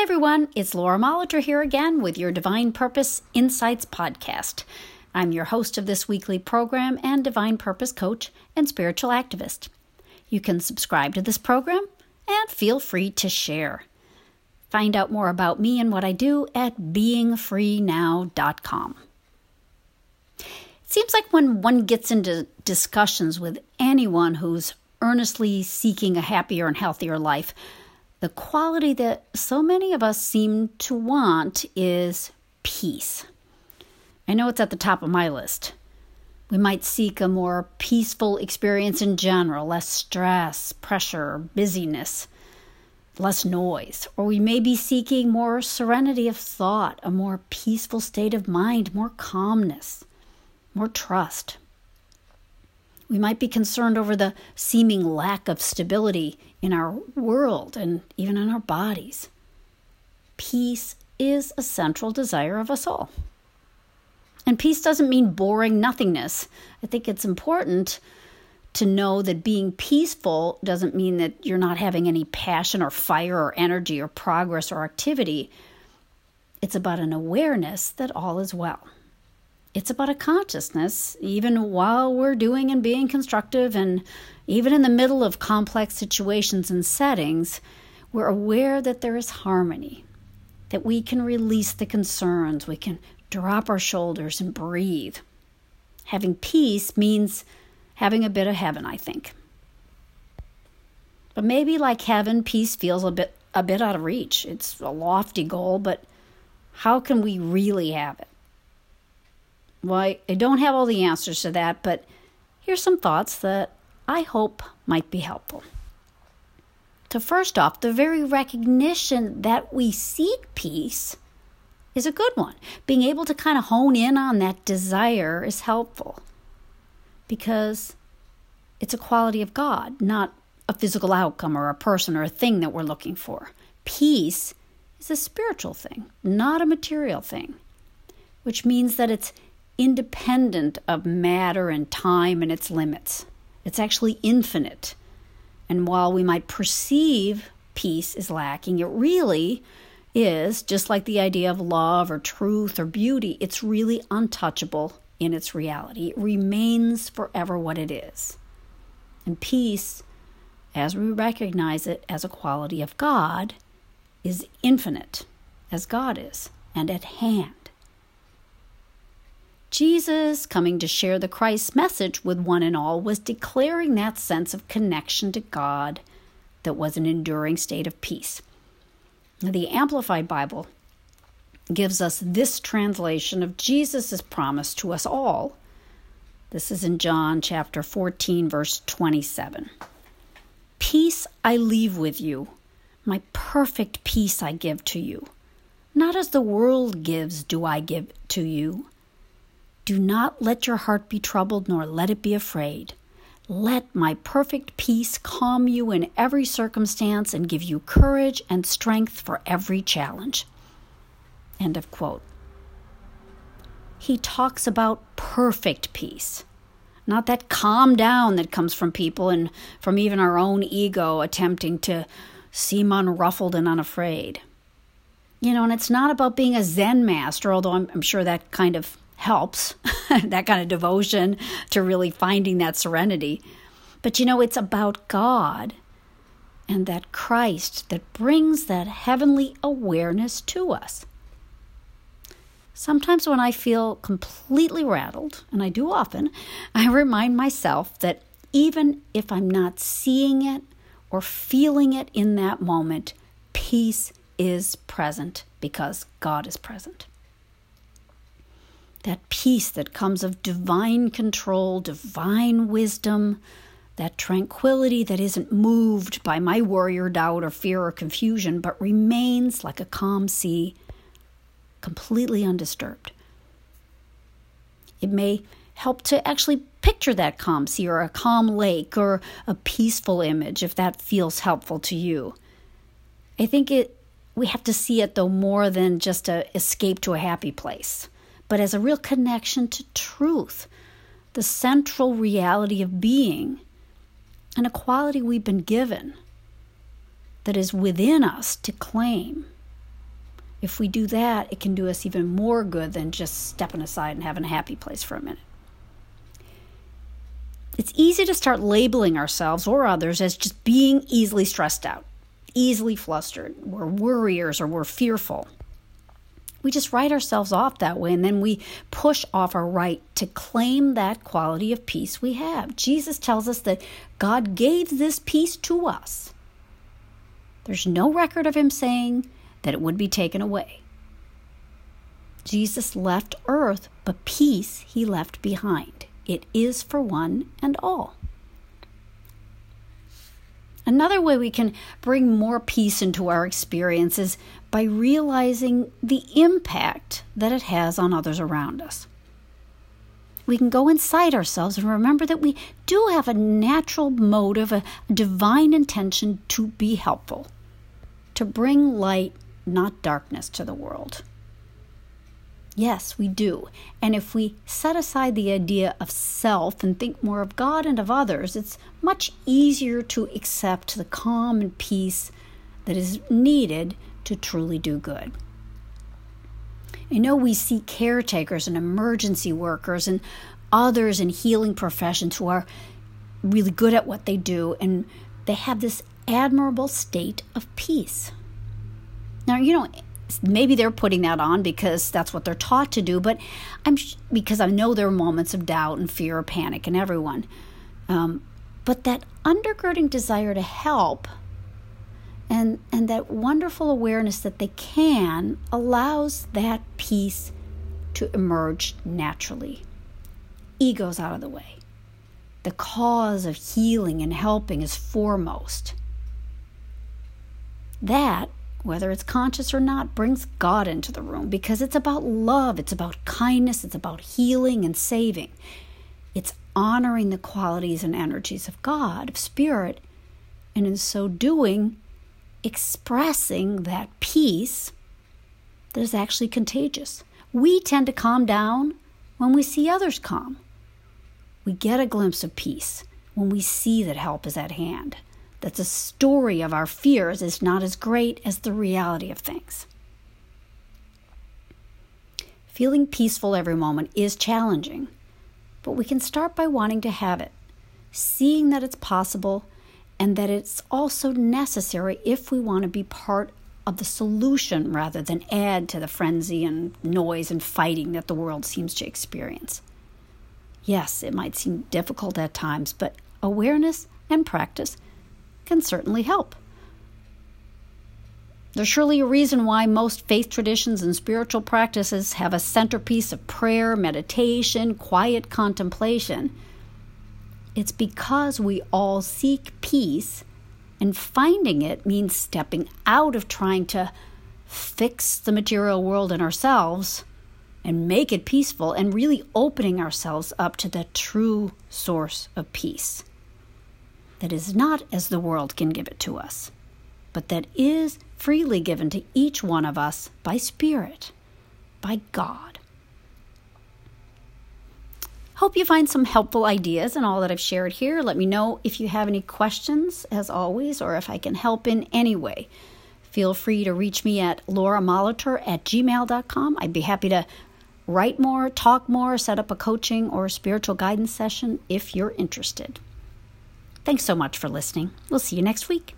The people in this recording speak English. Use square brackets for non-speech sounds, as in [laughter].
Hey everyone, it's Laura Molitor here again with your Divine Purpose Insights podcast. I'm your host of this weekly program and Divine Purpose coach and spiritual activist. You can subscribe to this program and feel free to share. Find out more about me and what I do at beingfreenow.com. It seems like when one gets into discussions with anyone who's earnestly seeking a happier and healthier life, the quality that so many of us seem to want is peace. I know it's at the top of my list. We might seek a more peaceful experience in general, less stress, pressure, busyness, less noise. Or we may be seeking more serenity of thought, a more peaceful state of mind, more calmness, more trust. We might be concerned over the seeming lack of stability in our world and even in our bodies. Peace is a central desire of us all. And peace doesn't mean boring nothingness. I think it's important to know that being peaceful doesn't mean that you're not having any passion or fire or energy or progress or activity. It's about an awareness that all is well it's about a consciousness, even while we're doing and being constructive, and even in the middle of complex situations and settings, we're aware that there is harmony, that we can release the concerns, we can drop our shoulders and breathe. Having peace means having a bit of heaven, I think. But maybe like heaven, peace feels a bit a bit out of reach. It's a lofty goal, but how can we really have it? Well, I don't have all the answers to that, but here's some thoughts that I hope might be helpful. So, first off, the very recognition that we seek peace is a good one. Being able to kind of hone in on that desire is helpful because it's a quality of God, not a physical outcome or a person or a thing that we're looking for. Peace is a spiritual thing, not a material thing, which means that it's independent of matter and time and its limits. It's actually infinite. And while we might perceive peace is lacking, it really is, just like the idea of love or truth or beauty, it's really untouchable in its reality. It remains forever what it is. And peace, as we recognize it as a quality of God, is infinite, as God is, and at hand. Jesus, coming to share the Christ message with one and all, was declaring that sense of connection to God that was an enduring state of peace. The Amplified Bible gives us this translation of Jesus' promise to us all. This is in John chapter 14, verse 27. Peace I leave with you, my perfect peace I give to you. Not as the world gives, do I give to you. Do not let your heart be troubled, nor let it be afraid. Let my perfect peace calm you in every circumstance and give you courage and strength for every challenge. End of quote. He talks about perfect peace, not that calm down that comes from people and from even our own ego attempting to seem unruffled and unafraid. You know, and it's not about being a Zen master, although I'm, I'm sure that kind of helps, [laughs] that kind of devotion to really finding that serenity. But you know, it's about God and that Christ that brings that heavenly awareness to us. Sometimes when I feel completely rattled, and I do often, [laughs] I remind myself that even if I'm not seeing it or feeling it in that moment, peace is present because God is present that peace that comes of divine control, divine wisdom, that tranquility that isn't moved by my worry or doubt or fear or confusion, but remains like a calm sea, completely undisturbed. It may help to actually picture that calm sea or a calm lake or a peaceful image if that feels helpful to you. I think it we have to see it though more than just a escape to a happy place but as a real connection to truth, the central reality of being, and a quality we've been given that is within us to claim If we do that, it can do us even more good than just stepping aside and having a happy place for a minute. It's easy to start labeling ourselves or others as just being easily stressed out, easily flustered, we're worriers, or we're fearful. We just write ourselves off that way, and then we push off our right to claim that quality of peace we have. Jesus tells us that God gave this peace to us. There's no record of him saying that it would be taken away. Jesus left earth, but peace he left behind. It is for one and all. Another way we can bring more peace into our experience is by realizing the impact that it has on others around us. We can go inside ourselves and remember that we do have a natural motive, a divine intention to be helpful, to bring light, not darkness, to the world. Yes, we do. And if we set aside the idea of self and think more of God and of others, it's much easier to accept the calm and peace that is needed to truly do good. I know we see caretakers and emergency workers and others in healing professions who are really good at what they do, and they have this admirable state of peace. Now, you know, maybe they're putting that on because that's what they're taught to do but i'm because i know there are moments of doubt and fear or panic in everyone. Um, but that undergirding desire to help and and that wonderful awareness that they can allows that peace to emerge naturally. Ego's out of the way. The cause of healing and helping is foremost. That whether it's conscious or not, brings God into the room because it's about love, it's about kindness, it's about healing and saving. It's honoring the qualities and energies of God, of Spirit, and in so doing, expressing that peace that is actually contagious. We tend to calm down when we see others calm. We get a glimpse of peace when we see that help is at hand that the story of our fears is not as great as the reality of things. Feeling peaceful every moment is challenging, but we can start by wanting to have it, seeing that it's possible and that it's also necessary if we want to be part of the solution rather than add to the frenzy and noise and fighting that the world seems to experience. Yes, it might seem difficult at times, but awareness and practice can certainly help. There's surely a reason why most faith traditions and spiritual practices have a centerpiece of prayer, meditation, quiet contemplation. It's because we all seek peace, and finding it means stepping out of trying to fix the material world in ourselves and make it peaceful and really opening ourselves up to the true source of peace that is not as the world can give it to us, but that is freely given to each one of us by Spirit, by God. Hope you find some helpful ideas in all that I've shared here. Let me know if you have any questions, as always, or if I can help in any way. Feel free to reach me at lauramolitor at gmail.com. I'd be happy to write more, talk more, set up a coaching or spiritual guidance session if you're interested. Thanks so much for listening. We'll see you next week.